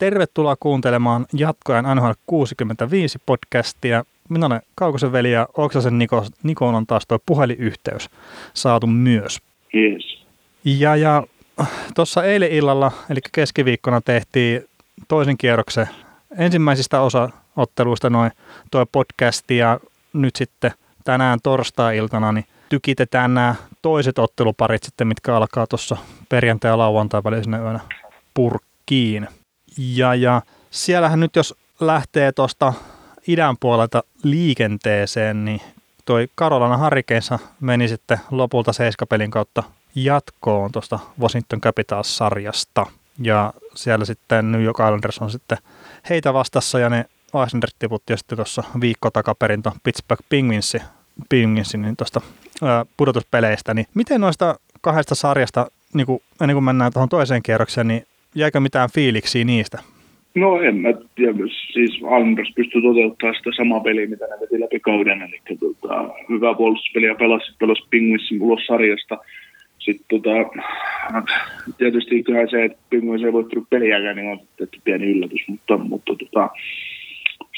Tervetuloa kuuntelemaan jatkoajan NHL 65 podcastia. Minä olen Kaukosen veli ja Oksasen Niko, Nikoon on taas tuo puhelinyhteys saatu myös. Yes. Ja, ja tuossa eilen illalla, eli keskiviikkona tehtiin toisen kierroksen ensimmäisistä osaotteluista noin tuo podcasti ja nyt sitten tänään torstai-iltana niin tykitetään nämä toiset otteluparit sitten, mitkä alkaa tuossa perjantai- ja lauantai välisenä yönä purkkiin. Ja, ja siellähän nyt jos lähtee tuosta idän puolelta liikenteeseen, niin toi Karolana Harrikeinsa meni sitten lopulta seiskapelin kautta jatkoon tuosta Washington Capitals-sarjasta. Ja siellä sitten New York Islanders on sitten heitä vastassa ja ne Islanders tiputti sitten tuossa viikko takaperin Pittsburgh Penguinsin, Penguinsin niin tuosta pudotuspeleistä. Niin miten noista kahdesta sarjasta, niin kuin, ennen kuin mennään tuohon toiseen kierrokseen, niin jäikö mitään fiiliksiä niistä? No en mä tiedä, siis Islanders pystyi toteuttamaan sitä samaa peliä, mitä ne veti läpi kauden, eli tota, hyvää puolustuspeliä pelasi, pelasi Penguinsin ulos sarjasta. Sitten tota, tietysti kyllähän se, että Penguins ei voittanut peliäkään, niin on tehty pieni yllätys, mutta, mutta tota,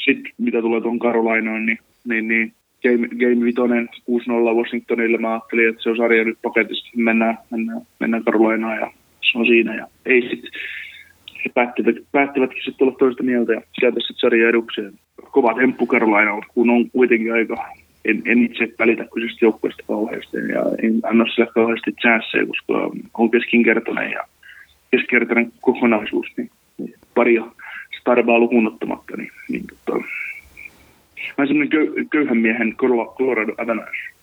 sitten mitä tulee tuon Karolainoon, niin, niin, niin Game, game vitonen 6-0 Washingtonille. Mä ajattelin, että se on sarja nyt paketissa. Mennään, mennään, mennään Karolainaan ja on siinä. Ja ei sit, he päättivät, päättivätkin sitten olla toista mieltä ja sieltä sitten sarja edukseen. Kova temppu Karolainalla, kun on kuitenkin aika, en, en itse välitä kyseistä joukkueesta kauheasti ja en anna sille kauheasti chanceja, koska on keskinkertainen ja keskinkertainen kokonaisuus, niin, niin paria Starbaa lukuun ottamatta, niin, niin tota, mä semmoinen köy, köyhän miehen Colorado Avalanche.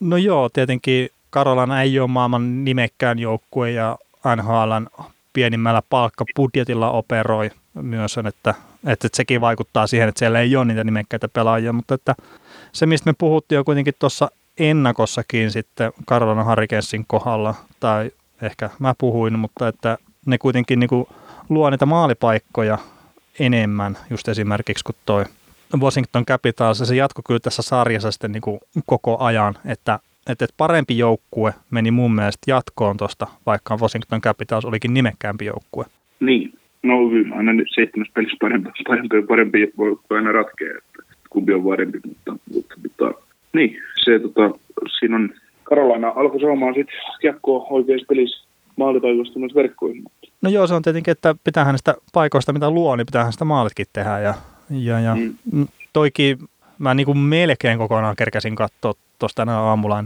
No joo, tietenkin Karolana ei ole maailman nimekkään joukkue ja NHLn pienimmällä palkkabudjetilla operoi myös, että, että sekin vaikuttaa siihen, että siellä ei ole niitä nimekkäitä pelaajia, mutta että se, mistä me puhuttiin jo kuitenkin tuossa ennakossakin sitten Karolana Harikessin kohdalla, tai ehkä mä puhuin, mutta että ne kuitenkin niin kuin luo niitä maalipaikkoja enemmän, just esimerkiksi kun toi Washington Capitals, ja se jatkoi kyllä tässä sarjassa sitten niin kuin koko ajan, että, että parempi joukkue meni mun mielestä jatkoon tuosta, vaikka Washington Capitals olikin nimekkäämpi joukkue. Niin, no aina nyt seitsemäs pelissä parempi, parempi, parempi voi aina ratkea, että kumpi on parempi, mutta, mutta, mutta niin, se tota, siinä on Karolaina alkoi saamaan sitten jatkoa oikeassa pelissä maalipaikoista myös verkkoihin. No joo, se on tietenkin, että pitää sitä paikoista, mitä luo, niin pitää sitä maalitkin tehdä. Ja, ja, ja mm. toikin mä niin kuin melkein kokonaan kerkäsin katsoa tuosta tänä aamulla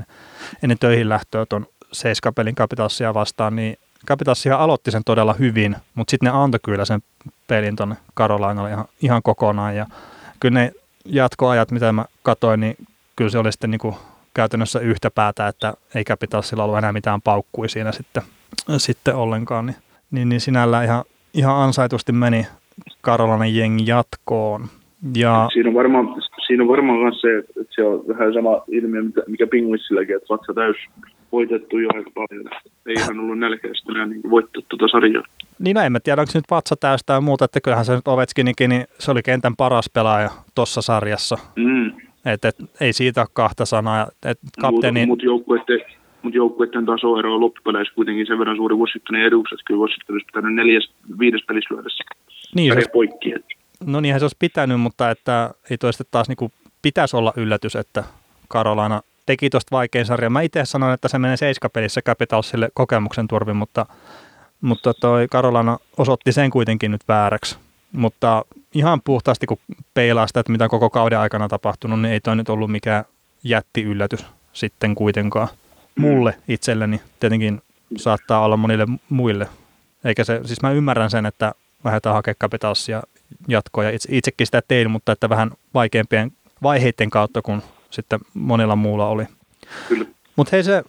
ennen töihin lähtöä tuon Seiskapelin Capitalsia vastaan, niin Capitalsia aloitti sen todella hyvin, mutta sitten ne antoi kyllä sen pelin tuonne Karolainalle ihan, ihan kokonaan. Ja kyllä ne jatkoajat, mitä mä katsoin, niin kyllä se oli sitten niin kuin käytännössä yhtä päätä, että ei Capitalsilla ollut enää mitään paukkui siinä sitten, sitten ollenkaan. Niin, niin, niin sinällään ihan, ihan ansaitusti meni Karolainen jengi jatkoon. Ja... Siinä on varmaan, siinä on varmaan myös se, että se on vähän sama ilmiö, mikä Pinguissilläkin, että vatsa täys voitettu jo aika paljon. Ei ihan ollut nälkeästä enää niin voittaa tuota sarjaa. Niin no en mä tiedä, onko se nyt vatsa täystä ja muuta, että kyllähän se nyt Ovechkinikin, niin se oli kentän paras pelaaja tuossa sarjassa. Mm. Et, et, ei siitä ole kahta sanaa. Et kapteeni... Mutta mut joukkueiden, mut joukkueiden tasoero on loppupeleissä kuitenkin sen verran suuri Washingtonin eduksi, että kyllä Washington olisi pitänyt neljäs, viides pelissä lyödä niin, se poikki. Että. No niinhän se olisi pitänyt, mutta että ei toista taas niin pitäisi olla yllätys, että Karolana teki tuosta vaikein sarjan. Mä itse sanon, että se menee seiskapelissä Capitalsille kokemuksen turvin, mutta, mutta toi Karolana osoitti sen kuitenkin nyt vääräksi. Mutta ihan puhtaasti, kun peilaa sitä, että mitä koko kauden aikana tapahtunut, niin ei toi nyt ollut mikään jätti yllätys sitten kuitenkaan. Mulle itselleni tietenkin saattaa olla monille muille. Eikä se, siis mä ymmärrän sen, että lähdetään hakemaan Capitalsia jatkoa ja itse, itsekin sitä tein, mutta että vähän vaikeampien vaiheiden kautta kuin sitten monilla muulla oli. Mutta hei se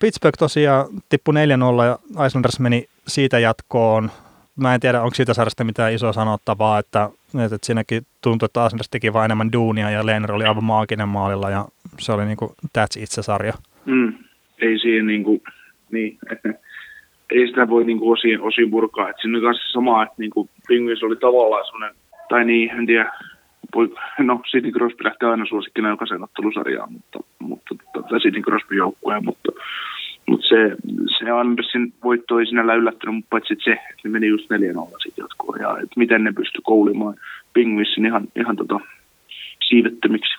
Pittsburgh tosiaan tippui 4-0 ja Islanders meni siitä jatkoon. Mä en tiedä, onko siitä sarjasta mitään isoa sanottavaa, että, että siinäkin tuntui, että Islanders teki vain enemmän duunia ja Lehner oli aivan maaginen maalilla ja se oli niinku that's itse sarja. Mm. Ei siihen niinku, niin, ei sitä voi niinku osin, osin purkaa. Et siinä on kanssa sama, että niinku Penguins oli tavallaan semmoinen, tai niin, en tiedä, voi, no Sidney Crosby lähtee aina suosikkina jokaisen ottelusarjaan, mutta, mutta tota, Sidney Crosby joukkueen, mutta, mutta se, se Andersin voitto ei sinällä yllättänyt, mutta paitsi se, että se meni just 4-0 sitten jatkoon. ja että miten ne pysty koulimaan Pingvissin ihan, ihan tota, siivettömiksi.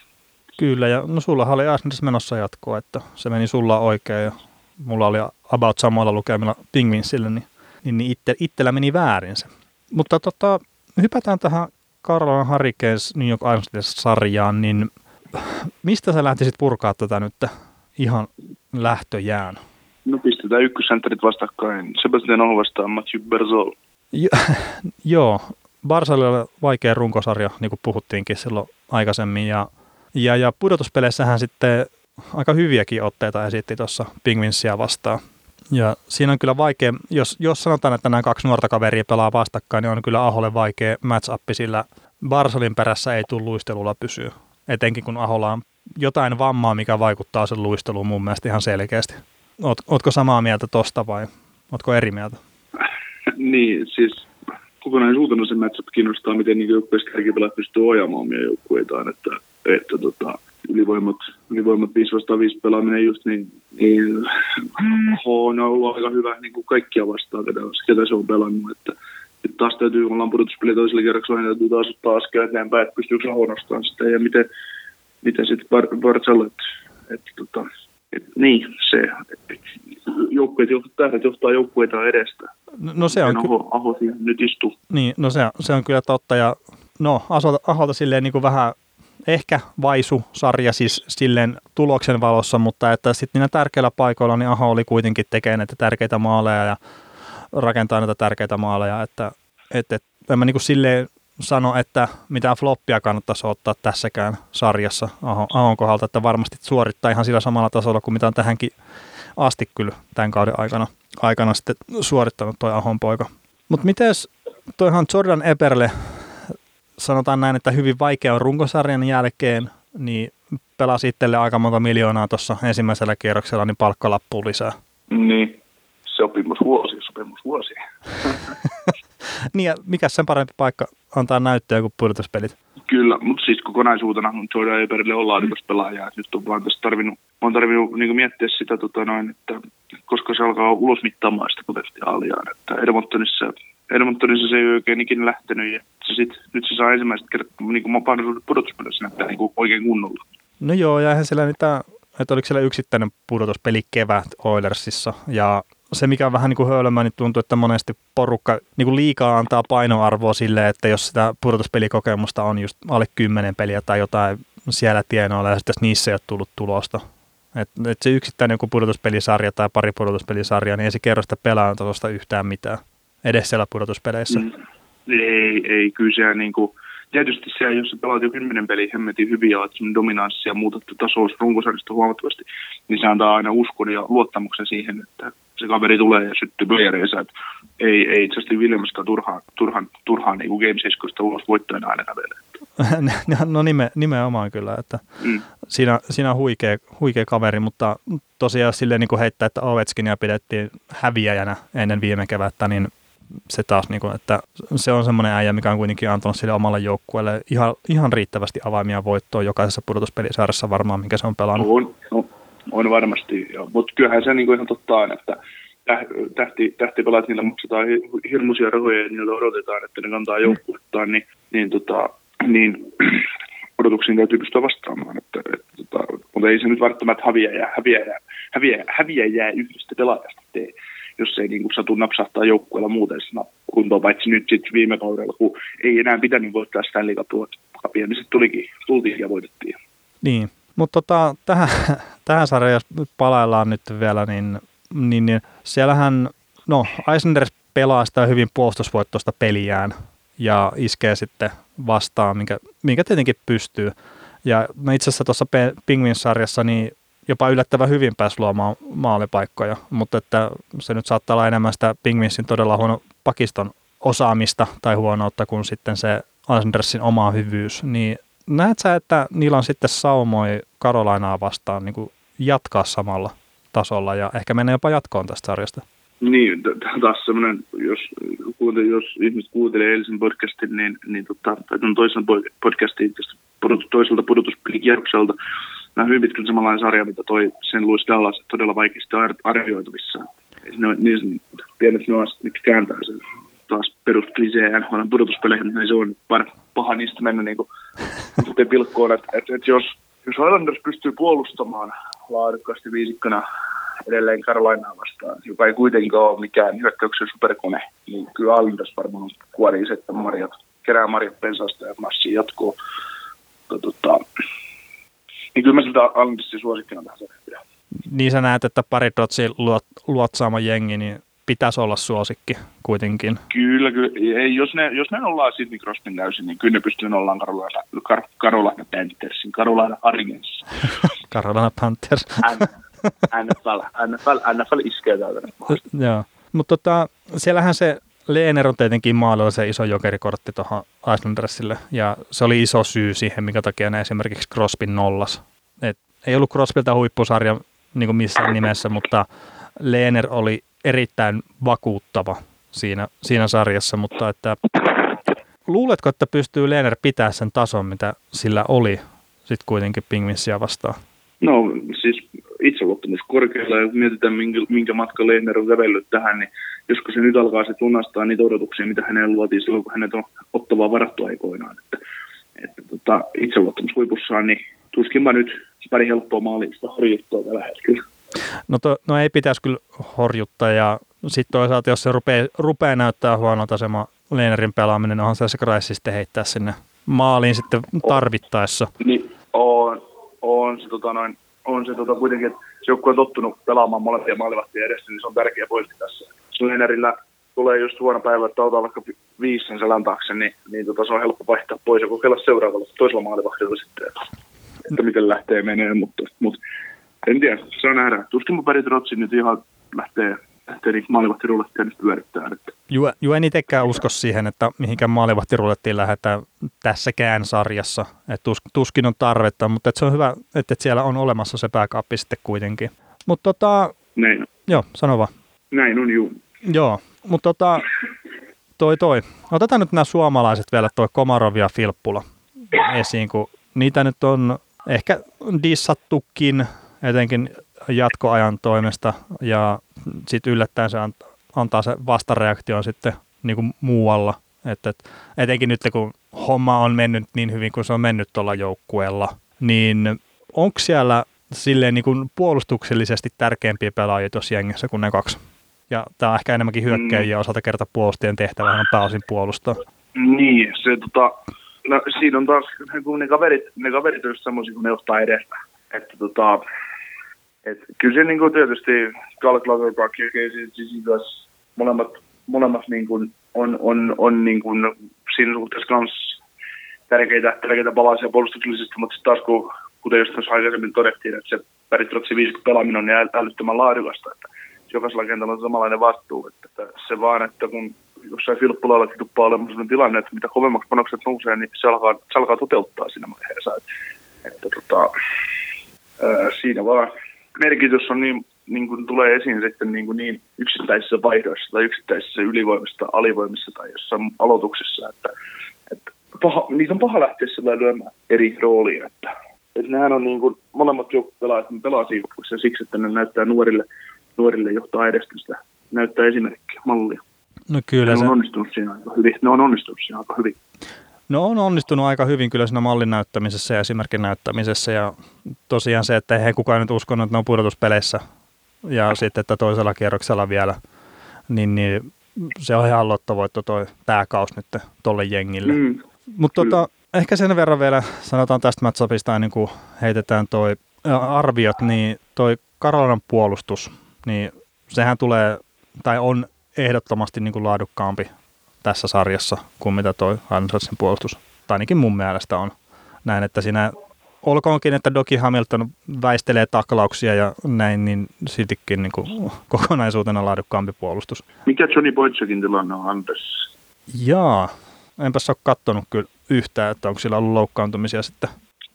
Kyllä, ja no sulla oli Asners menossa jatkoa, että se meni sulla oikein ja mulla oli about samalla lukemilla Pingvinsille, niin, niin, niin itse, itsellä meni väärin se. Mutta tota, hypätään tähän Carolina Hurricanes New York Islanders-sarjaan, niin mistä sä lähtisit purkaa tätä nyt ihan lähtöjään? No pistetään ykkössentterit vastakkain. Sebastian Aho vastaan Matthew Berzol. Jo, joo, Barcelilla vaikea runkosarja, niin kuin puhuttiinkin silloin aikaisemmin, ja, ja, ja pudotuspeleissähän sitten aika hyviäkin otteita esitti tuossa Pingvinsia vastaan. Ja siinä on kyllä vaikea, jos, jos sanotaan, että nämä kaksi nuorta kaveria pelaa vastakkain, niin on kyllä Aholle vaikea match sillä Barcelin perässä ei tule luistelulla pysyä. Etenkin kun Aholla on jotain vammaa, mikä vaikuttaa sen luisteluun mun mielestä ihan selkeästi. Oot, ootko samaa mieltä tosta vai ootko eri mieltä? niin, siis kokonaisuutena se matchup kiinnostaa, miten niin joukkueessa kärkipelät pystyy ojamaan omia joukkueitaan, että, että tota, ylivoimat, ylivoimat 5 vastaan 5 pelaaminen just niin, niin H on ollut aika hyvä niin kuin kaikkia vastaan, ketä, ketä se on pelannut, että, että taas täytyy, kun ollaan pudotuspeli toisella kerroksella, niin täytyy taas ottaa askel eteenpäin, että pystyykö H nostamaan sitä ja miten, miten sitten Barcel, että, että, tota, että, niin, se, että joukkueet, tähdet johtaa joukkueita edestä. No, no se on Aho, Aho nyt istuu. Niin, no se, se on kyllä totta ja no Aholta, Aholta silleen niin kuin vähän ehkä vaisu sarja siis silleen tuloksen valossa, mutta että sitten niillä tärkeillä paikoilla niin Aho oli kuitenkin tekemään näitä tärkeitä maaleja ja rakentaa näitä tärkeitä maaleja, että, että, että en mä niin kuin silleen sano, että mitään floppia kannattaisi ottaa tässäkään sarjassa Ahon, Ahon kohdalta, että varmasti suorittaa ihan sillä samalla tasolla kuin mitä on tähänkin asti kyllä tämän kauden aikana, aikana sitten suorittanut toi Ahon poika. Mutta miten toihan Jordan Eberle, sanotaan näin, että hyvin vaikea on runkosarjan jälkeen, niin pelasi itselle aika monta miljoonaa tuossa ensimmäisellä kierroksella, niin palkkalappu lisää. Niin, sopimusvuosi, sopimusvuosi. niin ja mikä sen parempi paikka antaa näyttöä kuin pudotuspelit? Kyllä, mutta siis kokonaisuutena Jordan Eberle on laadukas pelaaja. Nyt on vaan tässä tarvinnut, on tarvinnut niin miettiä sitä, tota noin, että koska se alkaa ulosmittaamaan sitä potentiaalia. Että Edmontonissa, Edmontonissa se ei oikein ikinä lähtenyt ja se sit, nyt se saa ensimmäiset kertaa niin mahdollisuudet pudotuspelissä näyttää niin oikein kunnolla. No joo, ja eihän siellä niitä, että oliko siellä yksittäinen pudotuspeli kevät Oilersissa ja se, mikä on vähän niin kuin höölömä, niin tuntuu, että monesti porukka niin kuin liikaa antaa painoarvoa sille, että jos sitä pudotuspelikokemusta on just alle kymmenen peliä tai jotain siellä tienoilla ja sitten niissä ei ole tullut tulosta. Et, et se yksittäinen joku pudotuspelisarja tai pari pudotuspelisarjaa, niin ei se kerro sitä pelaajan yhtään mitään edes siellä pudotuspeleissä. Mm. Ei, ei, kyllä se niin kuin, tietysti se, jos sä pelaat jo kymmenen peliä hemmetin hyvin ja olet dominanssia ja muutat tasoa runkosarjasta huomattavasti, niin se antaa aina uskon ja luottamuksen siihen, että se kaveri tulee ja syttyy playereissa. Että ei, ei Justin Williamsta turhaan, turhaan, turhaan niin Game 7 ulos voittajana aina kävelee. no nime, nimenomaan kyllä, että mm. siinä, siinä on huikea, huikea kaveri, mutta tosiaan silleen niin kuin heittää, että Ovechkinia pidettiin häviäjänä ennen viime kevättä, niin se taas, niin kuin, että se on semmoinen äijä, mikä on kuitenkin antanut sille omalle joukkueelle ihan, ihan riittävästi avaimia voittoa jokaisessa pudotuspelisarjassa varmaan, minkä se on pelannut. On, on, on varmasti, mutta kyllähän se niin kuin ihan totta on, että tähti, tähtipelaat, niillä maksetaan hirmuisia rahoja ja niillä odotetaan, että ne kantaa joukkuettaan, niin, niin, tota, niin odotuksiin täytyy pystyä vastaamaan. Että, että, tota, mutta ei se nyt välttämättä häviäjää, häviäjää, häviäjää, häviäjää yhdestä pelaajasta tee jos ei niin kuin satu napsahtaa joukkueella muuten kuntoon, paitsi nyt sitten viime kaudella, kun ei enää pitänyt voittaa Stanley Cupia, niin sitten tulikin, tultiin ja voitettiin. Niin, mutta tota, tähän, tähän sarjaan, jos palaillaan nyt vielä, niin, niin, niin siellähän, no Islanders pelaa sitä hyvin puolustusvoittoista peliään ja iskee sitten vastaan, minkä, minkä tietenkin pystyy. Ja no itse asiassa tuossa Penguins-sarjassa niin jopa yllättävän hyvin pääsi luomaan maalipaikkoja, mutta että se nyt saattaa olla enemmän sitä Pingvinsin todella huono pakiston osaamista tai huonoutta kuin sitten se Andersin oma hyvyys, niin näet sä, että niillä on sitten saumoi Karolainaa vastaan niin kuin jatkaa samalla tasolla ja ehkä mennä jopa jatkoon tästä sarjasta? Niin, taas semmoinen, jos, jos ihmiset kuuntelee eilisen podcastin, niin, niin tota, tai toisen podcastin toiselta pudotuspelikierrokselta, nämä hyvin pitkälti samanlainen sarja, mitä toi sen Louis Dallas todella vaikeasti arvioitavissa. Ne, niin pienet nuanssit, mitkä kääntää sen taas perusklisee NHL pudotuspeleihin, niin se on paha niistä mennä niin kuin, pilkkoon, että, että, että jos, jos Islanders pystyy puolustamaan laadukkaasti viisikkona edelleen Carolinaa vastaan, joka ei kuitenkaan ole mikään hyökkäyksen superkone, niin kyllä Islanders varmaan kuorii että marjat, kerää marjat pensasta ja massi jatkuu. Tota, niin kyllä mä sitä Islandersin suosikkina tähän sarjaan Niin sä näet, että pari Dotsin luot, luotsaama jengi, niin pitäisi olla suosikki kuitenkin. Kyllä, kyllä. Ei, jos, ne, jos ne ollaan Sidney Crosbyn täysin, niin kyllä ne pystyy ollaan Carolina, Kar, Carolina Panthersin, Carolina Argens. Carolina Panthers. NFL, NFL, NFL iskee täältä. Joo, mutta tota, siellähän se Leener on tietenkin maalilla se iso jokerikortti tuohon Icelandersille, ja se oli iso syy siihen, minkä takia ne esimerkiksi Crosbyn nollas. Et ei ollut Crosbylta huippusarja niin kuin missään nimessä, mutta Leener oli erittäin vakuuttava siinä, siinä sarjassa, mutta että luuletko, että pystyy Leener pitää sen tason, mitä sillä oli sitten kuitenkin Pingvinsia vastaan? No siis itseluottamus korkealla ja mietitään minkä, minkä matka Lehner on kävellyt tähän, niin joskus se nyt alkaa se lunastaa niitä odotuksia, mitä hänelle luotiin silloin, kun hänet on ottavaa varattu aikoinaan. Että, että tota, itseluottamus huipussaan, niin tuskinpa nyt pari helppoa maalista horjuttua tällä hetkellä. No, to, no ei pitäisi kyllä horjuttaa ja sitten toisaalta, jos se rupeaa, rupeaa näyttää huonolta se Leenerin pelaaminen, onhan se se sitten heittää sinne maaliin sitten tarvittaessa. Niin, on, on se, tota noin, on se tota, kuitenkin, että se joku on tottunut pelaamaan molempia maalivahtia edessä, niin se on tärkeä pointti tässä. Leenerillä tulee just huono päivä, että otetaan vaikka viisi sen selän taakse, niin, niin tota, se on helppo vaihtaa pois ja kokeilla seuraavalla toisella maalivahdilla sitten, että, että miten lähtee menee, mutta, mutta en tiedä, saa nähdä. Tuskin Peri Trotsin nyt ihan lähtee, lähtee niin maalivahtirulettiin pyörittämään. Että. Ju, ju en itsekään usko siihen, että mihinkään maalivahtirulettiin lähdetään tässäkään sarjassa. Et tus, tuskin on tarvetta, mutta et se on hyvä, että et siellä on olemassa se pääkaappi sitten kuitenkin. Mutta tota, Näin. Joo, sano vaan. Näin on, juu. Joo, mutta tota, toi toi. Otetaan nyt nämä suomalaiset vielä, toi Komarov ja Filppula esiin, kun niitä nyt on ehkä dissattukin etenkin jatkoajan toimesta ja sitten yllättäen se antaa se vastareaktion sitten niin kuin muualla. Et, et, etenkin nyt kun homma on mennyt niin hyvin kuin se on mennyt tuolla joukkueella, niin onko siellä silleen niin kuin puolustuksellisesti tärkeämpiä pelaajia tuossa jengissä kuin ne kaksi? Ja tämä on ehkä enemmänkin hyökkäjiä mm. osalta kerta puolustien tehtävä, on pääosin puolustaa. Niin, se tota, no, siinä on taas, kun ne kaverit, ne kaverit ovat semmoisia, kun ne ottaa edestä. Että tota, et kyllä se niin kuin tietysti Carl Clutterbuck ja Casey Zizikas molemmat, molemmat niin kuin on, on, on niin kuin siinä suhteessa myös tärkeitä, tärkeitä palaisia puolustuksellisesti, mutta taas kun, kuten just tuossa aikaisemmin todettiin, että se Päritrotsi 50 pelaaminen on niin älyttömän laadukasta, että jokaisella kentällä on samanlainen vastuu, että, se vaan, että kun jossain Filppulallakin tuppaa olemaan sellainen tilanne, että mitä kovemmaksi panokset nousee, niin se alkaa, se alkaa toteuttaa siinä vaiheessa. Että, että tota, ää, siinä vaan merkitys on niin, niin kuin tulee esiin sitten niin, kuin niin yksittäisissä vaihdoissa tai yksittäisissä ylivoimissa alivoimissa tai jossain aloituksessa, että, että paha, niitä on paha lähteä sillä lyömään eri roolia, että, että nehän on niin kuin, molemmat pelaajat pelaa siinä siksi, että ne näyttää nuorille, nuorille johtaa edestä sitä, näyttää esimerkkiä, mallia. No kyllä ne se... on onnistunut siinä aika hyvin. Ne on onnistunut siinä aika hyvin. No on onnistunut aika hyvin kyllä siinä mallin näyttämisessä ja esimerkin näyttämisessä ja tosiaan se, että ei kukaan nyt uskonut, että ne on pudotuspeleissä ja sitten, että toisella kierroksella vielä, niin, niin se on ihan lottovoitto toi tämä kaus nyt tolle jengille. Mm, Mutta tota, ehkä sen verran vielä sanotaan tästä matchupista, niin kuin heitetään toi arviot, niin toi Karolainen puolustus, niin sehän tulee, tai on ehdottomasti niin kuin laadukkaampi tässä sarjassa kuin mitä toi Andersin puolustus, tai ainakin mun mielestä on. Näin, että siinä olkoonkin, että Doki Hamilton väistelee taklauksia ja näin, niin siltikin niin kuin kokonaisuutena laadukkaampi puolustus. Mikä Johnny Boytsakin tilanne on Anders? Jaa, enpäs ole kattonut kyllä yhtään, että onko sillä ollut loukkaantumisia sitten.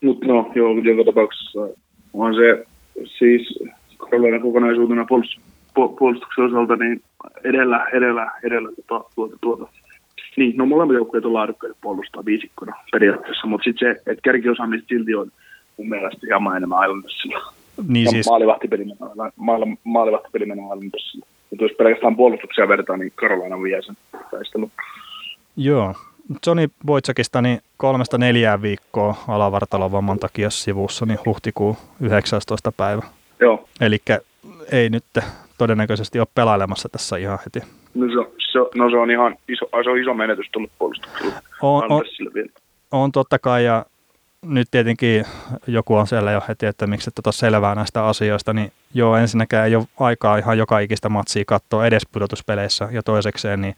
Mutta no, joo, joka tapauksessa on se siis Carolina kokonaisuutena puolustus, puolustuksen osalta niin edellä, edellä, edellä tuota, tuota, tuota niin, no molemmat joukkueet on laadukkaita puolustaa viisikkona periaatteessa, mutta sitten se, että kärkiosaamista silti on mun mielestä hieman enemmän Islandersilla. Niin ja siis... Maalivahtipeli menee Islandersilla. Mutta jos pelkästään puolustuksia vertaa, niin Carolina vie sen taistelun. Joo. Johnny Boitsakista niin kolmesta neljään viikkoa alavartalovamman takia sivussa, niin huhtikuun 19. päivä. Joo. Eli ei nyt todennäköisesti ole pelailemassa tässä ihan heti. No se, se, no se on ihan iso, se on iso menetys tullut puolustukselle. On, on, on totta kai, ja nyt tietenkin joku on siellä jo heti, että miksi et tota selvää näistä asioista, niin joo, ensinnäkään ei ole aikaa ihan joka ikistä matsia katsoa edes pudotuspeleissä, ja toisekseen niin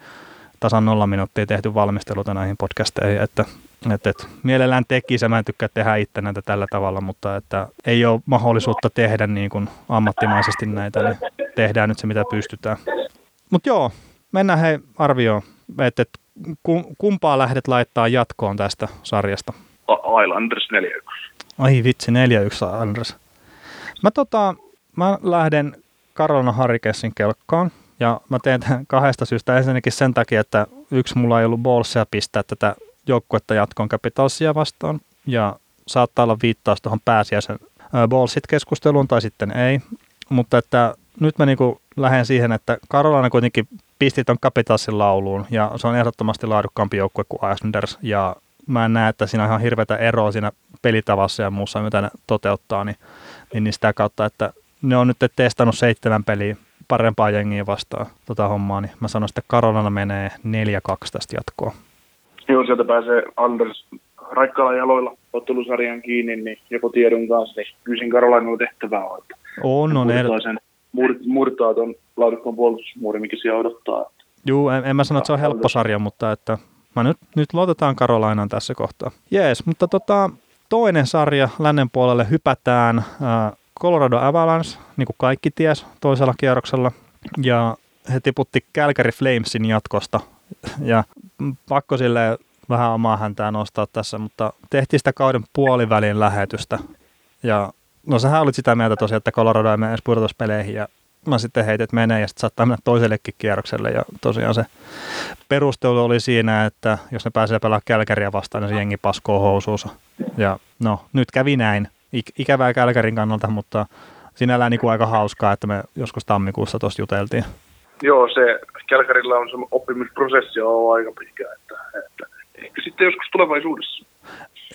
tasan nolla minuuttia tehty valmisteluta näihin podcasteihin, että, että, että mielellään tekisi, mä en tykkää tehdä itse näitä tällä tavalla, mutta että ei ole mahdollisuutta tehdä niin kuin ammattimaisesti näitä, niin tehdään nyt se mitä pystytään. Mutta joo, mennään hei arvioon, että, että kumpaa lähdet laittaa jatkoon tästä sarjasta? Islanders 4-1. Ai vitsi, 4-1 Islanders. Mä, tota, mä lähden Carolina Harrikessin kelkkaan ja mä teen tämän kahdesta syystä. Ensinnäkin sen takia, että yksi mulla ei ollut ballsia pistää tätä joukkuetta jatkoon Capitalsia vastaan ja saattaa olla viittaus tuohon pääsiäisen Ballsit-keskusteluun tai sitten ei. Mutta että nyt mä niinku lähden siihen, että Carolina kuitenkin pisti ton Capitalsin lauluun ja se on ehdottomasti laadukkaampi joukkue kuin Islanders ja mä en näe, että siinä on ihan hirveätä eroa siinä pelitavassa ja muussa, mitä ne toteuttaa, niin, niin, niin sitä kautta, että ne on nyt testannut seitsemän peliä parempaa jengiä vastaan tota hommaa, niin mä sanon, että Karolana menee 4-2 tästä jatkoa. Joo, sieltä pääsee Anders raikkaalla jaloilla ottelusarjan kiinni, niin joko tiedon kanssa, niin kysin Karolainalla tehtävää on. Että on, on murtaa, sen, mur, murtaa tuon laadukkaan puolustusmuuri, mikä siellä odottaa. Joo, en, en mä sano, että se on helppo sarja, mutta että Mä nyt, nyt luotetaan Karolainan tässä kohtaa. Jees, mutta tota, toinen sarja lännen puolelle hypätään äh, Colorado Avalanche, niin kuin kaikki ties, toisella kierroksella. Ja he tiputti Calgary Flamesin jatkosta. Ja pakko sille vähän omaa häntää nostaa tässä, mutta tehtiin sitä kauden puolivälin lähetystä. Ja no sähän olit sitä mieltä tosiaan, että Colorado ei mene edes pudotuspeleihin ja mä sitten heitet menee ja sitten saattaa mennä toisellekin kierrokselle. Ja tosiaan se perustelu oli siinä, että jos ne pääsee pelaamaan Kälkäriä vastaan, niin se jengi paskoo housuunsa. Ja no, nyt kävi näin. Ik- ikävää Kälkärin kannalta, mutta sinällään niin kuin aika hauskaa, että me joskus tammikuussa tuossa juteltiin. Joo, se Kälkärillä on se oppimisprosessi on ollut aika pitkä, että, että ehkä sitten joskus tulevaisuudessa.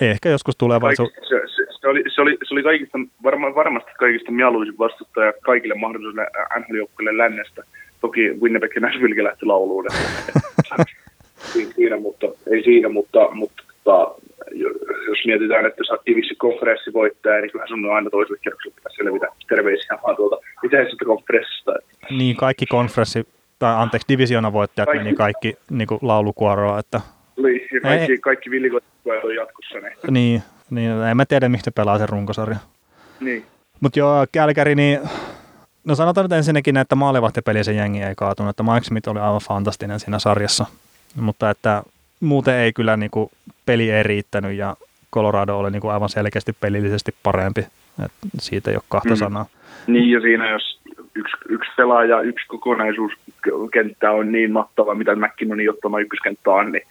Ehkä joskus tulevaisuudessa. Se, se, se, oli, se, oli, se oli kaikista, varma, varmasti kaikista mieluisin vastustaja kaikille mahdollisille NHL-joukkueille lännestä. Toki Winnipeg ja Nashvillekin lähti lauluun. siinä, mutta, ei siinä, mutta, mutta tota, jos mietitään, että jos aktiivisesti konferenssi voittaa, niin kyllähän sun on aina toiselle kierrokselle pitää selvitä terveisiä vaan tuolta itseäisestä konferenssista. Niin, kaikki konferenssi, tai anteeksi, divisiona voittajat kaikki. meni kaikki niin kuin laulukuoroa, että niin, ja kaikki, ei, kaikki villikoittajat on jatkossa. Niin. niin, niin, en mä tiedä, ne pelaa sen runkosarja. Niin. Mutta joo, Kälkäri, niin no sanotaan nyt ensinnäkin, että maalivahtipeli se jengi ei kaatunut, että Mike Smith oli aivan fantastinen siinä sarjassa, mutta että muuten ei kyllä niin kuin, peli ei riittänyt ja Colorado oli niin kuin, aivan selkeästi pelillisesti parempi, että siitä ei ole kahta mm. sanaa. Niin ja siinä jos yksi, yksi pelaaja, yksi kokonaisuus kenttä on niin mahtava, mitä McKinnonin ottama ykköskenttä on, niin,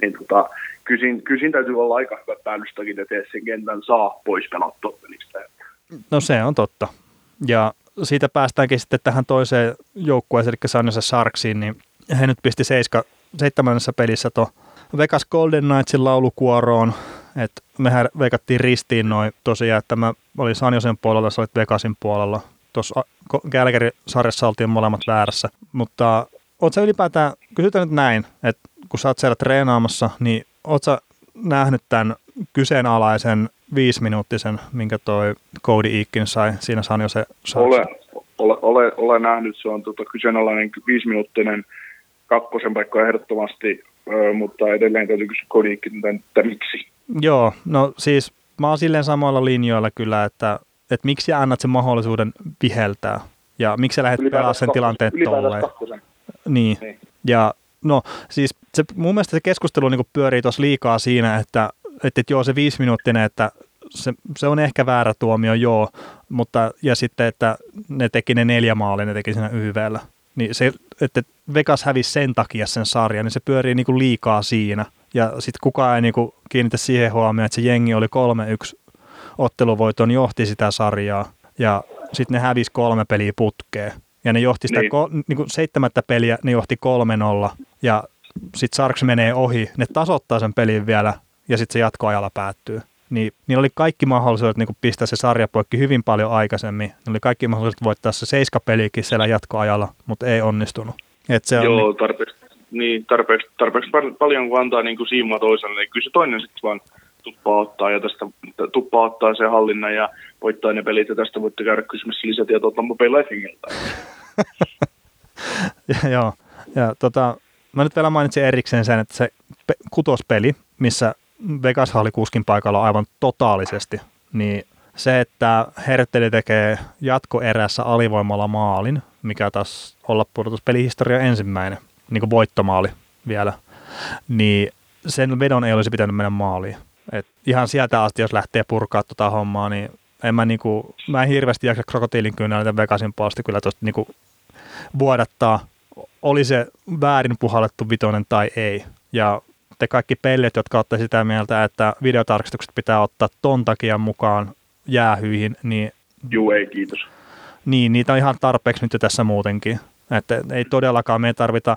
niin tota, kysin, kysin täytyy olla aika hyvä päällystäkin, että sen kentän saa pois pelattua pelistä. No se on totta. Ja siitä päästäänkin sitten tähän toiseen joukkueeseen, eli San Jose Sharksiin, niin he nyt pisti seiska, seitsemännessä pelissä tuo Vegas Golden Knightsin laulukuoroon, että mehän veikattiin ristiin noin tosiaan, että mä olin San Josen puolella, sä olit Vegasin puolella. Tuossa Gallagher-sarjassa oltiin molemmat väärässä, mutta oot sä ylipäätään, kysytään nyt näin, että kun sä oot siellä treenaamassa, niin oot sä nähnyt tämän kyseenalaisen viisiminuuttisen, minkä toi Cody Eakin sai siinä San Jose Ole, ole, ole, ole nähnyt, se on tota kyseenalainen viisiminuuttinen kakkosen paikka ehdottomasti, mutta edelleen täytyy kysyä Cody Eakin, että miksi. Joo, no siis mä oon silleen samoilla linjoilla kyllä, että, että miksi annat sen mahdollisuuden viheltää ja miksi sä lähdet pelaamaan sen tilanteen tolleen. Niin. niin. Ja no siis se, mun mielestä se keskustelu niin pyörii tuossa liikaa siinä, että, että, että joo se viisi minuuttinen, että se, se on ehkä väärä tuomio, joo, mutta ja sitten, että ne teki ne neljä maalia, ne teki siinä YVllä. Niin se, että Vegas hävisi sen takia sen sarjan, niin se pyörii niin kuin liikaa siinä. Ja sitten kukaan ei niin kuin kiinnitä siihen huomioon, että se jengi oli 3-1 otteluvoiton, johti sitä sarjaa. Ja sitten ne hävisi kolme peliä putkeen. Ja ne johti sitä Niin. ko, niin kuin seitsemättä peliä, ne johti 3-0. Ja sitten Sarks menee ohi, ne tasoittaa sen pelin vielä ja sitten se jatkoajalla päättyy. Niin niillä oli kaikki mahdollisuudet niin pistää se sarja poikki hyvin paljon aikaisemmin. Niillä oli kaikki mahdollisuudet voittaa se seiskapelikin siellä jatkoajalla, mutta ei onnistunut. Et se on, Joo, tarpeeksi, niin, tarpeeksi, tarpeeksi paljon kun antaa niin kuin siimaa toiselle, niin kyllä se toinen sitten vaan tuppaa ottaa ja tästä tuppaa ottaa sen hallinnan ja voittaa ne pelit ja tästä voitte käydä kysymässä lisätietoa Tampa Bay Lightningilta. Ja, joo. Ja tota, mä nyt vielä mainitsin erikseen sen, että se pe- kutospeli, missä Vegas oli kuskin paikalla aivan totaalisesti, niin se, että Hertteli tekee jatkoerässä alivoimalla maalin, mikä taas olla pudotuspelihistoria ensimmäinen, niin kuin voittomaali vielä, niin sen vedon ei olisi pitänyt mennä maaliin. Et ihan sieltä asti, jos lähtee purkaa tota hommaa, niin en mä, niinku, mä en hirveästi jaksa krokotiilin kyyneltä Vegasin puolesta kyllä tuosta niinku vuodattaa, oli se väärin puhallettu vitonen tai ei. Ja te kaikki pellet, jotka olette sitä mieltä, että videotarkistukset pitää ottaa ton takia mukaan jäähyihin, niin, Juu, ei kiitos. niin niitä on ihan tarpeeksi nyt jo tässä muutenkin. Että ei todellakaan me ei tarvita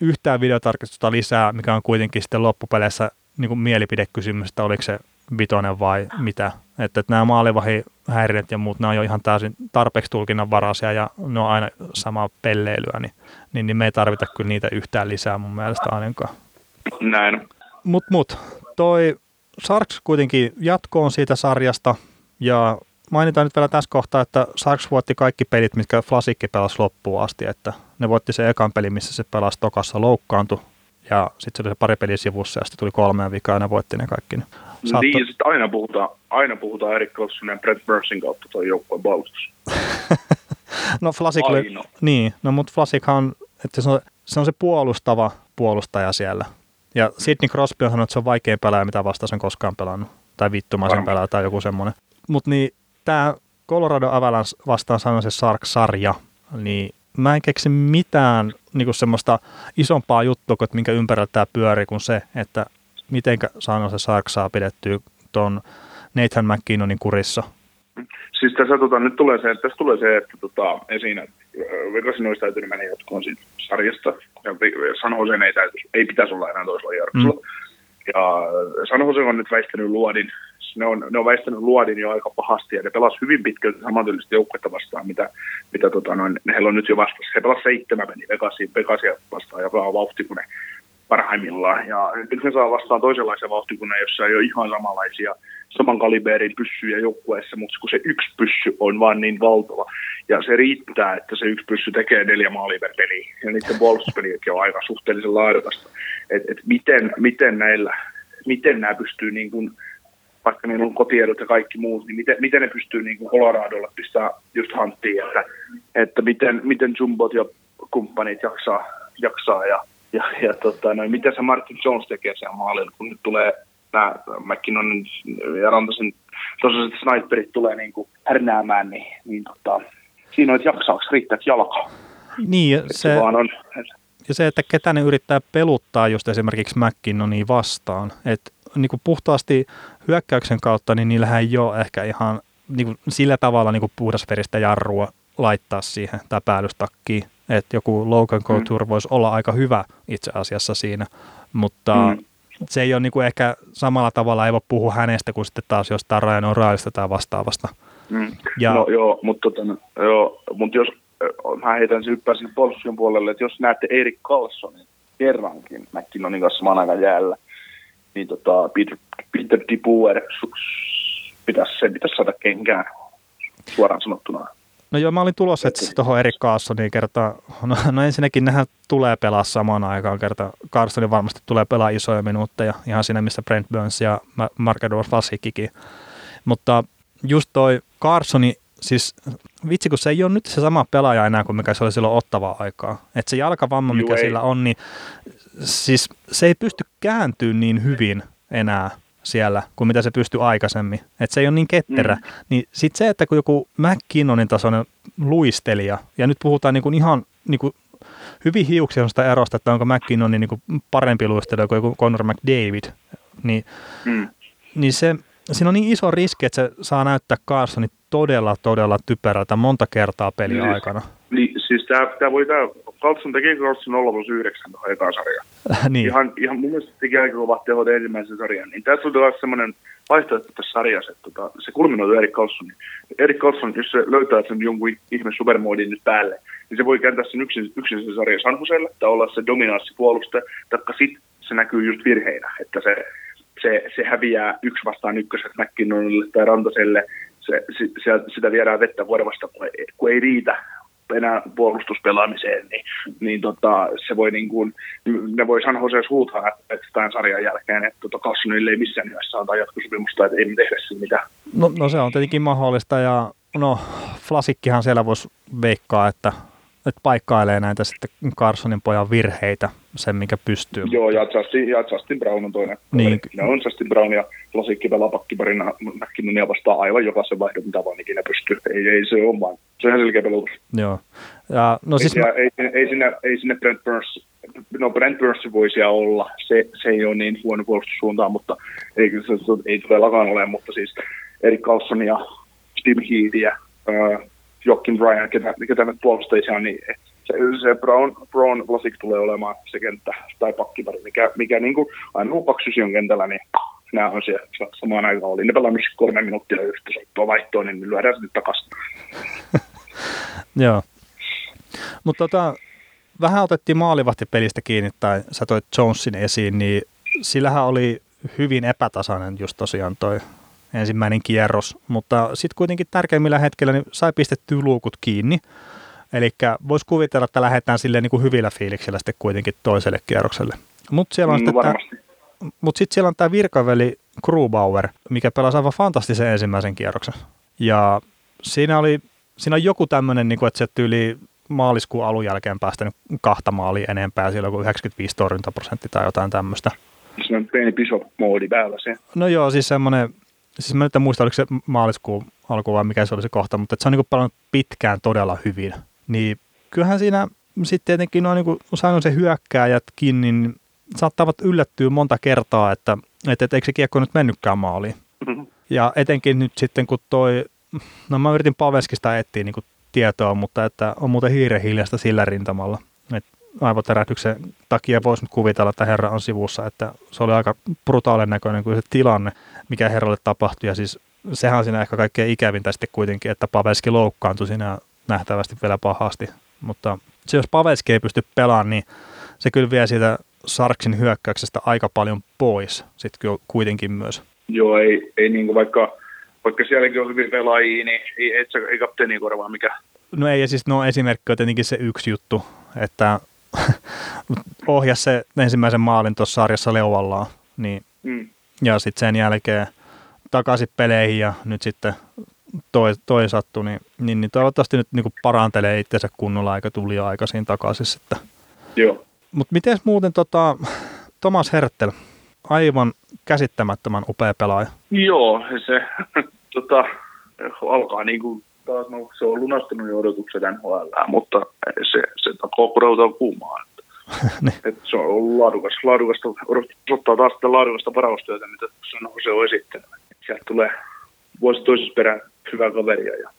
yhtään videotarkistusta lisää, mikä on kuitenkin sitten loppupeleissä niin kuin mielipidekysymys, että oliko se vitonen vai mitä. Että, että nämä maalivahihäiriöt ja muut, nämä on jo ihan täysin tarpeeksi tulkinnanvaraisia ja ne on aina samaa pelleilyä, niin, niin, niin me ei tarvita kyllä niitä yhtään lisää mun mielestä ainakaan. Näin. Mut, mut, toi Sarks kuitenkin jatkoon siitä sarjasta ja mainitaan nyt vielä tässä kohtaa, että Sarks voitti kaikki pelit, mitkä Flasikki pelasi loppuun asti, että ne voitti se ekan peli, missä se pelasi tokassa loukkaantui ja sitten se oli se pari peliä sivussa ja sitten tuli kolmeen vikaa ja ne voitti ne kaikki. Niin Saatto- Niin, sit aina puhutaan, aina puhutaan Erik Karlssonin ja Brett Bursin kautta tuo joukkueen puolustus. No Flasik oli, niin, no mutta Flasikhan on, että se on, se on se puolustava puolustaja siellä. Ja Sidney Crosby on sanonut, että se on vaikein pelaaja, mitä vastaan on koskaan pelannut. Tai vittumaisen pelaaja tai joku semmoinen. Mutta niin, tämä Colorado Avalanche vastaan sanoi se Sark-sarja, niin mä en keksi mitään niinku semmoista isompaa juttua, kuin, että minkä ympärillä tämä pyörii, kuin se, että mitenkä San se Sark saa pidettyä tuon Nathan McKinnonin kurissa. Siis tässä tota, nyt tulee se, tässä tulee se, että tota, esiin, että Vegasin olisi täytynyt mennä jatkoon siitä sarjasta. Ja San Jose ei, täytyisi, ei pitäisi olla enää toisella jarruksella. Mm. Ja San Jose on nyt väistänyt luodin. Ne on, ne on väistänyt luodin jo aika pahasti ja ne pelas hyvin pitkälti samantyylistä joukkuetta vastaan, mitä, mitä tota, noin, ne heillä on nyt jo vastassa. He pelas seitsemän meni Vegasia, Vegasia vastaan ja pelaa vauhtikune parhaimmillaan. Ja nyt ne saa vastaan toisenlaisia vauhtikunnan, jossa ei ole ihan samanlaisia saman kaliberin pyssyjä joukkueessa, mutta kun se yksi pyssy on vaan niin valtava, ja se riittää, että se yksi pyssy tekee neljä maalia per peli, ja niiden puolustuspeliäkin on aika suhteellisen laadukasta. Et, et miten, miten, näillä, miten nämä pystyy, niin kun, vaikka niillä on kotiedot ja kaikki muut, niin miten, miten ne pystyy niin kuin Coloradolla pistää just hanttiin, että, että miten, miten Jumbot ja kumppanit jaksaa, jaksaa ja ja, ja tota, no, miten se Martin Jones tekee sen maalilla, kun nyt tulee nämä McKinnon ja Rantasen tosiaan sniperit tulee niin kuin härnäämään, niin, niin tota, siinä on, että jaksaako riittää jalkaa. Niin, ja Se, se, vaan on, ja se, että ketä ne yrittää peluttaa just esimerkiksi McKinnonia vastaan. Että niin kuin puhtaasti hyökkäyksen kautta, niin niillähän ei ole ehkä ihan niin kuin sillä tavalla niin kuin puhdasveristä jarrua laittaa siihen tai päällystakkiin. Että joku Logan Couture mm. voisi olla aika hyvä itse asiassa siinä, mutta mm. Se ei ole niin kuin ehkä samalla tavalla, ei voi puhua hänestä kuin sitten taas jostain Ryan O'Reillista tai vastaavasta. Mm. Ja- no joo, mutta tota, joo, mut jos äh, mä heitän sen hyppää sinne puolustuksen puolelle, että jos näette Erik Carlsonin kerrankin McKinnonin kanssa aikaan jäällä, niin tota, Peter, Peter DeBuer pitäisi, sen pitäisi saada kenkään suoraan sanottuna. No joo, mä olin tulossa että tuohon Erik Carlsoniin kertaa. No, no ensinnäkin nehän tulee pelaa samaan aikaan kerta. Carlsonin varmasti tulee pelaa isoja minuutteja, ihan siinä missä Brent Burns ja Ma- Mark Edward Vlasikkikin. Mutta just toi Carsoni, siis vitsi kun se ei ole nyt se sama pelaaja enää kuin mikä se oli silloin ottavaa aikaa. Että se jalkavamma, mikä Juu, sillä on, niin siis se ei pysty kääntyä niin hyvin enää siellä kuin mitä se pystyi aikaisemmin. Että se ei ole niin ketterä. Mm. Niin sitten se, että kun joku McKinnonin tasoinen luistelija, ja nyt puhutaan niin kuin ihan niin kuin hyvin hiuksia sitä erosta, että onko McKinnonin niin kuin parempi luistelija kuin joku Conor McDavid, niin, Mm. niin se, siinä on niin iso riski, että se saa näyttää Carsonin todella, todella typerältä monta kertaa pelin Niin. aikana. Niin, siis tää, tää voi tää, Carlson teki Carlson 0 plus 9 tuohon ekaan sarjaan. niin, Ihan, ihan mun mielestä teki aika kovat tehot ensimmäisen sarjan. Niin tässä on taas semmoinen vaihtoehto tässä sarjassa, että tota, se kulminoituu Erik Carlsonin. Erik Carlson, jos se löytää sen jonkun ihme supermoodin nyt päälle, niin se voi kääntää sen yksin, yksin sen sarjan San Joselle, tai olla se dominanssipuolustaja, taikka sit se näkyy just virheinä, että se, se, se häviää yksi vastaan ykköset McKinnonille tai Rantaselle, se, se, se, sitä viedään vettä vuodesta, kun kun ei riitä enää puolustuspelaamiseen, niin, niin tota, se voi niin kuin, ne voi San Joseessa huutaa, että, tämän sarjan jälkeen, että tota, Carlsonille ei missään nimessä antaa jatkosopimusta, että ei tehdä sille mitään. no, no, se on tietenkin mahdollista ja no Flasikkihan siellä voisi veikkaa, että, että paikkailee näitä sitten Carsonin pojan virheitä, sen mikä pystyy. Joo, ja Justin, ja Justin Brown on toinen. Niin. Ne on Justin Brown ja Lasikki pelaa pakkiparina McKinnonia vastaan aivan jokaisen vaihdon, mitä vaan ikinä pystyy. Ei, ei se ole vaan. Se on ihan selkeä pelutus. Joo. Ja, no Ei, siis, siellä, ei, ei, sinne, ei sinne Brent Burns, no Brent Burns voi siellä olla, se, se ei ole niin huono puolustussuuntaan, mutta ei, se, se ei todellakaan ole, mutta siis Erik Carlson ja Steve Heath ja äh, Joakim Ryan, ketä, ketä me puolustajia on, niin se, se Brown, Brown Lasik tulee olemaan se kenttä tai pakkipari, mikä, mikä niin kuin, aina kun paksusi on kentällä, niin nämä on siellä samaan aikaan oli. Ne pelannut kolme minuuttia yhtä soittoa vaihtoa, niin lyödään se nyt takaisin. Joo. Mutta tota, vähän otettiin maalivahtipelistä kiinni, tai sä toit Jonesin esiin, niin sillähän oli hyvin epätasainen just tosiaan toi ensimmäinen kierros, mutta sitten kuitenkin tärkeimmillä hetkellä niin sai pistettyä luukut kiinni. Eli voisi kuvitella, että lähdetään silleen niin kuin hyvillä fiiliksillä sitten kuitenkin toiselle kierrokselle. Mutta siellä on Mm, sitten mut sitten siellä on tämä virkaveli Grubauer, mikä pelasi aivan fantastisen ensimmäisen kierroksen. Ja siinä oli siinä on joku tämmöinen, niin kuin, että se tyyli maaliskuun alun jälkeen päästänyt kahta maalia enempää, siellä on joku 95 torjuntaprosentti tai jotain tämmöistä. Se on pieni piso-moodi päällä se. No joo, siis semmoinen, siis mä nyt en muista, oliko se maaliskuun alku vai mikä se oli se kohta, mutta että se on niin pelannut pitkään todella hyvin. Niin kyllähän siinä sitten tietenkin on niin saanut se hyökkääjätkin, niin saattavat yllättyä monta kertaa, että, että, että eikö se kiekko nyt mennytkään maaliin. Ja etenkin nyt sitten, kun toi, no mä yritin Paveskista etsiä niin tietoa, mutta että on muuten hiiren hiljasta sillä rintamalla. Et aivoterähdyksen takia voisi nyt kuvitella, että herra on sivussa, että se oli aika brutaalin näköinen kuin se tilanne, mikä herralle tapahtui. Ja siis sehän on siinä ehkä kaikkein ikävintä sitten kuitenkin, että Paveski loukkaantui siinä nähtävästi vielä pahasti. Mutta se, jos Paveski ei pysty pelaamaan, niin se kyllä vie siitä Sarksin hyökkäyksestä aika paljon pois sitten kuitenkin myös. Joo, ei, ei niin kuin vaikka, vaikka sielläkin on hyvin pelaajia, niin ei, ei, ei kapteeni korvaa mikä. No ei, ja siis no esimerkki on tietenkin se yksi juttu, että ohjasi se ensimmäisen maalin tuossa sarjassa leuallaan, niin, Mm. Ja sitten sen jälkeen takaisin peleihin ja nyt sitten toi, toi sattui, niin, niin, niin toivottavasti nyt niin parantelee itsensä kunnolla aika tuli aikaisin takaisin sitten. Joo. Mutta miten muuten tota, Thomas Hertel, aivan käsittämättömän upea pelaaja. Joo, se tota, alkaa niin kuin taas, no, se on lunastanut jo odotukset NHL, mutta se, se takoo kurautaa kuumaa. Niin. että se on ollut laadukas, laadukasta, odottaa taas sitä laadukasta varaustyötä, mitä se on, se on esittänyt. Sieltä tulee vuosi toisessa perään hyvää kaveria. Ja,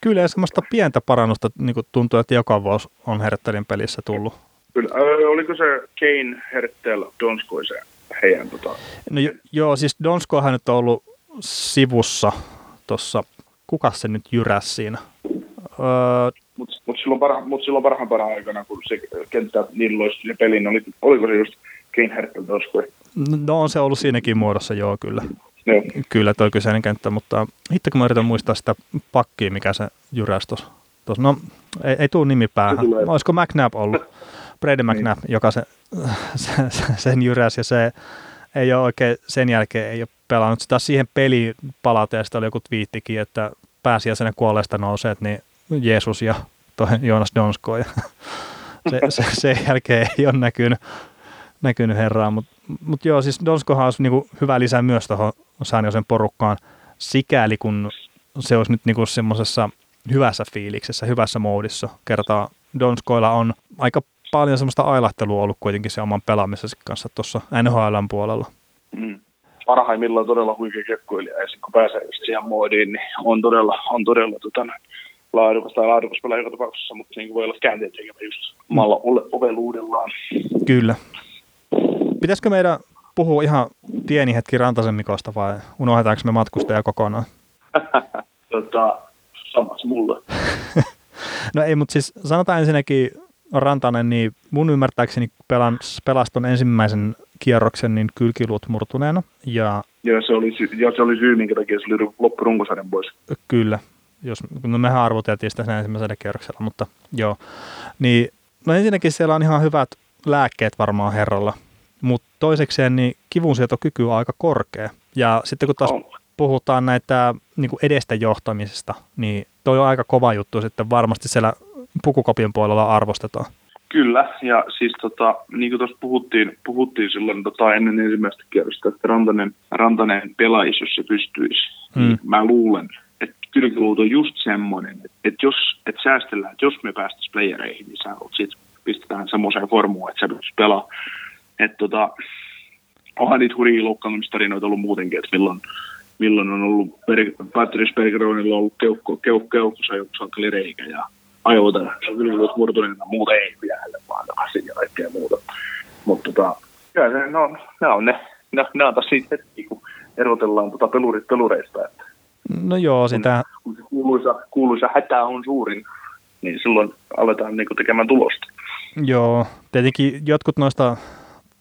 Kyllä semmoista pientä parannusta niin tuntuu, että joka vuosi on Hertelin pelissä tullut. kyllä, ö, oliko se Kane, Hertel, Donskoi se heidän tota, No jo, joo, siis Donskohan nyt on ollut sivussa tuossa, kuka se nyt jyräs siinä? Öö, Mutta mut silloin, parha, mut silloin parhaan parhaan aikana, kun se kenttä niillä olisi se peli, niin oli, oliko se just Kane Hertel no on se ollut siinäkin muodossa, joo kyllä. Joo. Kyllä toi kyseinen kenttä, mutta hitto kun mä yritän muistaa sitä pakkia, mikä se jyräs tuossa. No ei, ei tuu nimi päähän. Olisiko McNabb ollut? Brady McNabb, joka se, se, sen jyräs ja se ei ole oikein, sen jälkeen ei ole pelannut sitä siihen peliin palata ja sitten oli joku twiittikin, että pääsiäisenä kuolleesta nousee, niin Jeesus ja toi Joonas Donsko ja se, se, sen jälkeen ei ole näkynyt, näkynyt herraa, mutta mut joo, siis Donskohan olisi niinku hyvä lisä myös tuohon Saaniosen porukkaan, sikäli kun se olisi nyt niinku semmoisessa hyvässä fiiliksessä, hyvässä moodissa. Kertaa Donskoilla on aika paljon semmoista ailahtelua ollut kuitenkin se oman pelaamisensa kanssa tuossa NHLn puolella. Mm. parhaimmillaan todella huikea kekkoilija ja sitten kun pääsee just siihen moodiin, niin on todella, on todella tota, laadukas tai laadukas pelaaja joka tapauksessa, mutta niin voi olla käänteen tekevä just omalla oveluudellaan. Kyllä. Pitäisikö meidän puhua ihan pieni hetki Rantasen Mikosta vai unohdetaanko me matkustaja kokonaan? tota, samas mulle. no ei, mutta siis sanotaan ensinnäkin Rantanen, niin mun ymmärtääkseni pelan, pelaston ensimmäisen kierroksen niin kylkiluut murtuneena. Ja, ja, se oli, ja se oli syy, minkä takia se oli loppurunkosarjan pois. Kyllä, jos, no mehän arvoteltiin sitä sen ensimmäisellä kierroksella, mutta joo. Niin, no ensinnäkin siellä on ihan hyvät lääkkeet varmaan herralla, mutta toisekseen niin kivunsietokyky on aika korkea. Ja sitten kun taas oh. puhutaan näitä niin kuin edestä johtamisesta, niin toi on aika kova juttu sitten varmasti siellä pukukopien puolella arvostetaan. Kyllä, ja siis tota, niin kuin tuossa puhuttiin, puhuttiin silloin tota, ennen ensimmäistä kierrosta, että Rantanen, Rantanen pelaisi, jos se pystyisi. Mm. Niin mä luulen, kylkiluut on just semmoinen, että, jos että säästellään, että jos me päästäisiin playereihin, niin sä oot sit, pistetään semmoiseen formuun, että sä pystyt pelaamaan. Että tota, onhan niitä hurjia loukkaantumistarinoita ollut muutenkin, että milloin, milloin on ollut Patrice Bergeronilla ollut keukko, keukko, keuhkossa joku reikä ja ajoita, se on kyllä ollut murtuneena, muuta ei vielä, vaan takaisin ja kaikkea muuta. Mutta tota, kyllä se, no, ne on ne, ne on taas siitä hetki, kun erotellaan tota pelurit pelureista. Että no joo, sitä... Kun, se kuuluisa, kuuluisa hätä on suurin, niin silloin aletaan niin tekemään tulosta. Joo, tietenkin jotkut noista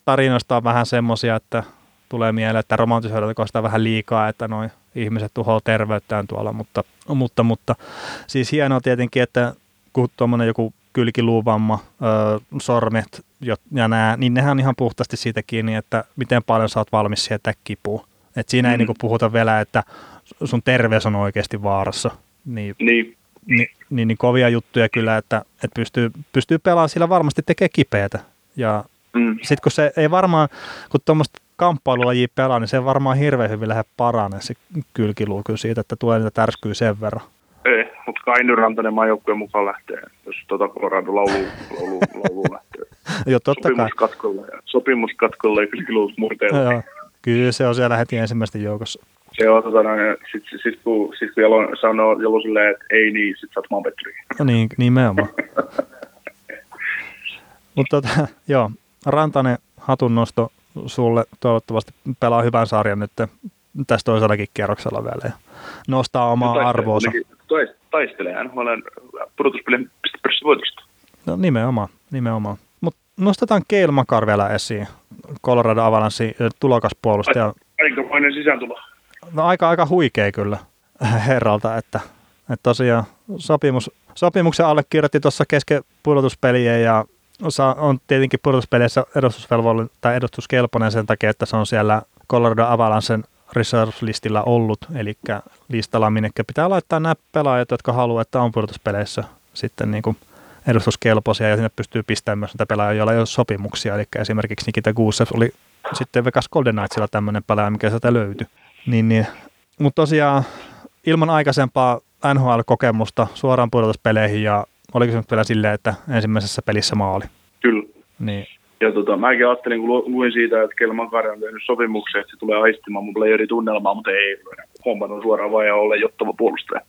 tarinoista on vähän semmoisia, että tulee mieleen, että romantisoidaanko sitä vähän liikaa, että noin ihmiset tuhoaa terveyttään tuolla, mutta, mutta, mutta siis hienoa tietenkin, että kun tuommoinen joku kylkiluuvamma, ö, sormet ja nämä, niin nehän on ihan puhtaasti siitä kiinni, että miten paljon sä oot valmis sietää kipua. Et siinä mm. ei niinku puhuta vielä, että sun terveys on oikeasti vaarassa. Niin, niin. Ni, niin, niin kovia juttuja kyllä, että, että pystyy, pystyy pelaamaan, sillä varmasti tekee kipeätä. Ja mm. sitten kun se ei varmaan, kun tuommoista kamppailulajia pelaa, niin se varmaan hirveän hyvin lähde paranee se kylkiluuky siitä, että tulee niitä tärskyy sen verran. Ei, mutta Kainu Rantanen maajoukkueen mukaan lähtee, jos tuota Colorado laulu, laulu, laulu lähtee. Joo, totta kai. Sopimuskatkolle ja kylkiluut murteelle. Joo, kyllä se on siellä heti ensimmäisten joukossa. Se on, tota, sitten sit, kun, sit, kun Jalo sanoo Jalo silleen, että ei niin, sit sä oot Petri. No niin, nimenomaan. mutta tota, joo, Rantanen hatunnosto sulle toivottavasti pelaa hyvän sarjan nyt tässä toisellakin kierroksella vielä ja nostaa omaa no, arvoonsa. Taistelee NHLn pudotuspelin voitosta. No nimenomaan, nimenomaan. Mutta nostetaan Keil Makar vielä esiin, Colorado Avalanche tulokaspuolustaja. Aikamoinen sisääntulo. No aika, aika huikea kyllä herralta, että, että tosiaan sopimus, sopimuksen allekirjoitti tuossa kesken pudotuspeliä ja on tietenkin pudotuspeleissä edustusvelvollinen tai edustuskelpoinen sen takia, että se on siellä Colorado Avalancen reserve-listillä ollut, eli listalla, minne pitää laittaa nämä pelaajat, jotka haluaa, että on pudotuspeleissä sitten niin kuin edustuskelpoisia ja sinne pystyy pistämään myös näitä pelaajia, joilla ei ole sopimuksia, eli esimerkiksi Nikita Gusev oli sitten Vegas Golden Knightsilla tämmöinen pelaaja, mikä sieltä löytyi. Niin, niin. Mutta tosiaan ilman aikaisempaa NHL-kokemusta suoraan pudotuspeleihin ja oliko se nyt vielä silleen, että ensimmäisessä pelissä maali? Kyllä. Niin. Ja tota, mäkin ajattelin, kun luin siitä, että Kelman Kari on tehnyt sopimuksen, että se tulee aistimaan mun tunnelmaa, mutta ei. Homman on suoraan vaan ja olla jottava puolustaja.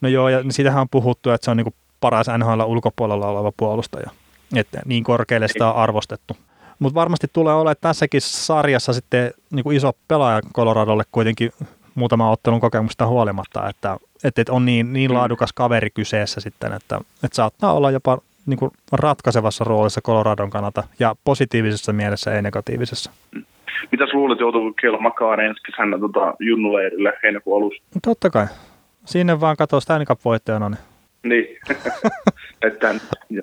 No joo, ja siitähän on puhuttu, että se on niinku paras NHL ulkopuolella oleva puolustaja. Että niin korkealle sitä on arvostettu. Mutta varmasti tulee olemaan tässäkin sarjassa sitten niinku iso pelaaja Coloradolle kuitenkin muutama ottelun kokemusta huolimatta, että, että on niin, niin mm. laadukas kaveri kyseessä sitten, että, että saattaa olla jopa niin kuin ratkaisevassa roolissa Coloradon kannalta ja positiivisessa mielessä, ei negatiivisessa. Mitäs luulet, joutuu Keila Makaari ensi kesänä tota, junnuleirille heinäkuun alussa? No, totta kai. Sinne vaan katsoa Stanley Cup-voittajana. Niin, niin. että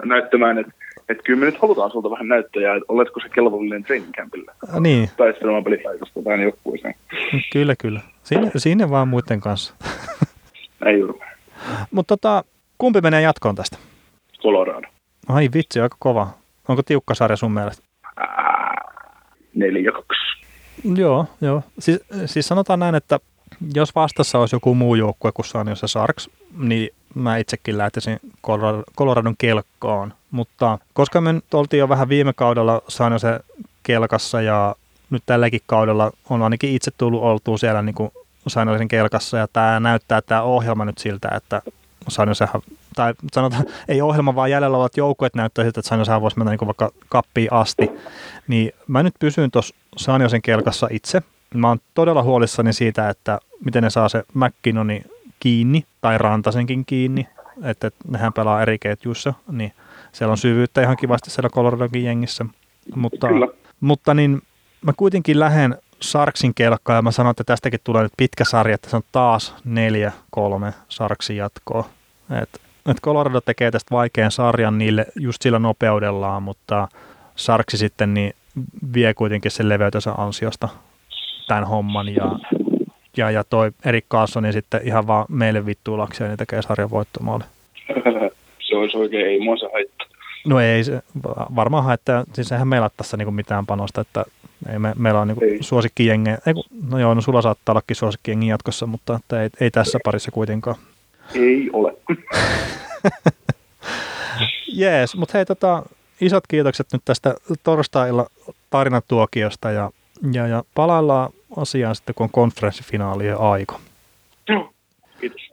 näyttämään, että että kyllä me nyt halutaan sulta vähän näyttöjä, että oletko se kelvollinen training campille. Niin. Taistelemaan pelipaikasta tai joukkueeseen. Kyllä, kyllä. Sinne, sinne vaan muiden kanssa. Ei juuri. Mutta tota, kumpi menee jatkoon tästä? Colorado. Ai vitsi, aika kova. Onko tiukka sarja sun mielestä? neljä. Joo, joo. Siis, siis sanotaan näin, että jos vastassa olisi joku muu joukkue kuin San Jose Sharks, niin mä itsekin lähtisin Coloradon kelkkaan. Mutta koska me nyt oltiin jo vähän viime kaudella San Jose kelkassa ja nyt tälläkin kaudella on ainakin itse tullut oltua siellä niin kuin Sainosen kelkassa ja tämä näyttää tämä ohjelma nyt siltä, että Sainosehan, tai sanotaan, ei ohjelma, vaan jäljellä olevat joukkueet näyttää siltä, että Sainosehan voisi mennä niin vaikka kappiin asti. Niin mä nyt pysyn tuossa Sainosen kelkassa itse. Mä oon todella huolissani siitä, että miten ne saa se McKinnoni kiinni, tai Rantasenkin kiinni, että nehän pelaa eri ketjuissa, niin siellä on syvyyttä ihan kivasti siellä Coloradonkin jengissä. Mutta, Kyllä. mutta niin mä kuitenkin lähden Sarksin kelkkaan ja mä sanon, että tästäkin tulee nyt pitkä sarja, että se on taas neljä, kolme Sarksin jatkoa. Et, et Colorado tekee tästä vaikean sarjan niille just sillä nopeudellaan, mutta Sarksi sitten niin vie kuitenkin sen leveytensä ansiosta tämän homman ja, ja, ja toi Erik Carlsonin sitten ihan vaan meille vittuulakseen niin tekee sarjan voittomaali. se olisi oikein, ei mua se haittaa. No ei se, varmaan että siis eihän meillä ole tässä niinku mitään panosta, että ei me, meillä on niinku suosikkijengejä, ei, kun- no joo, no sulla saattaa ollakin suosikkijengi jatkossa, mutta että ei, ei tässä parissa kuitenkaan. Ei ole. Jees, mutta hei tota, isot kiitokset nyt tästä torstailla tarinatuokiosta ja, ja, ja palaillaan asiaan sitten, kun on konferenssifinaalien aika. Joo, kiitos.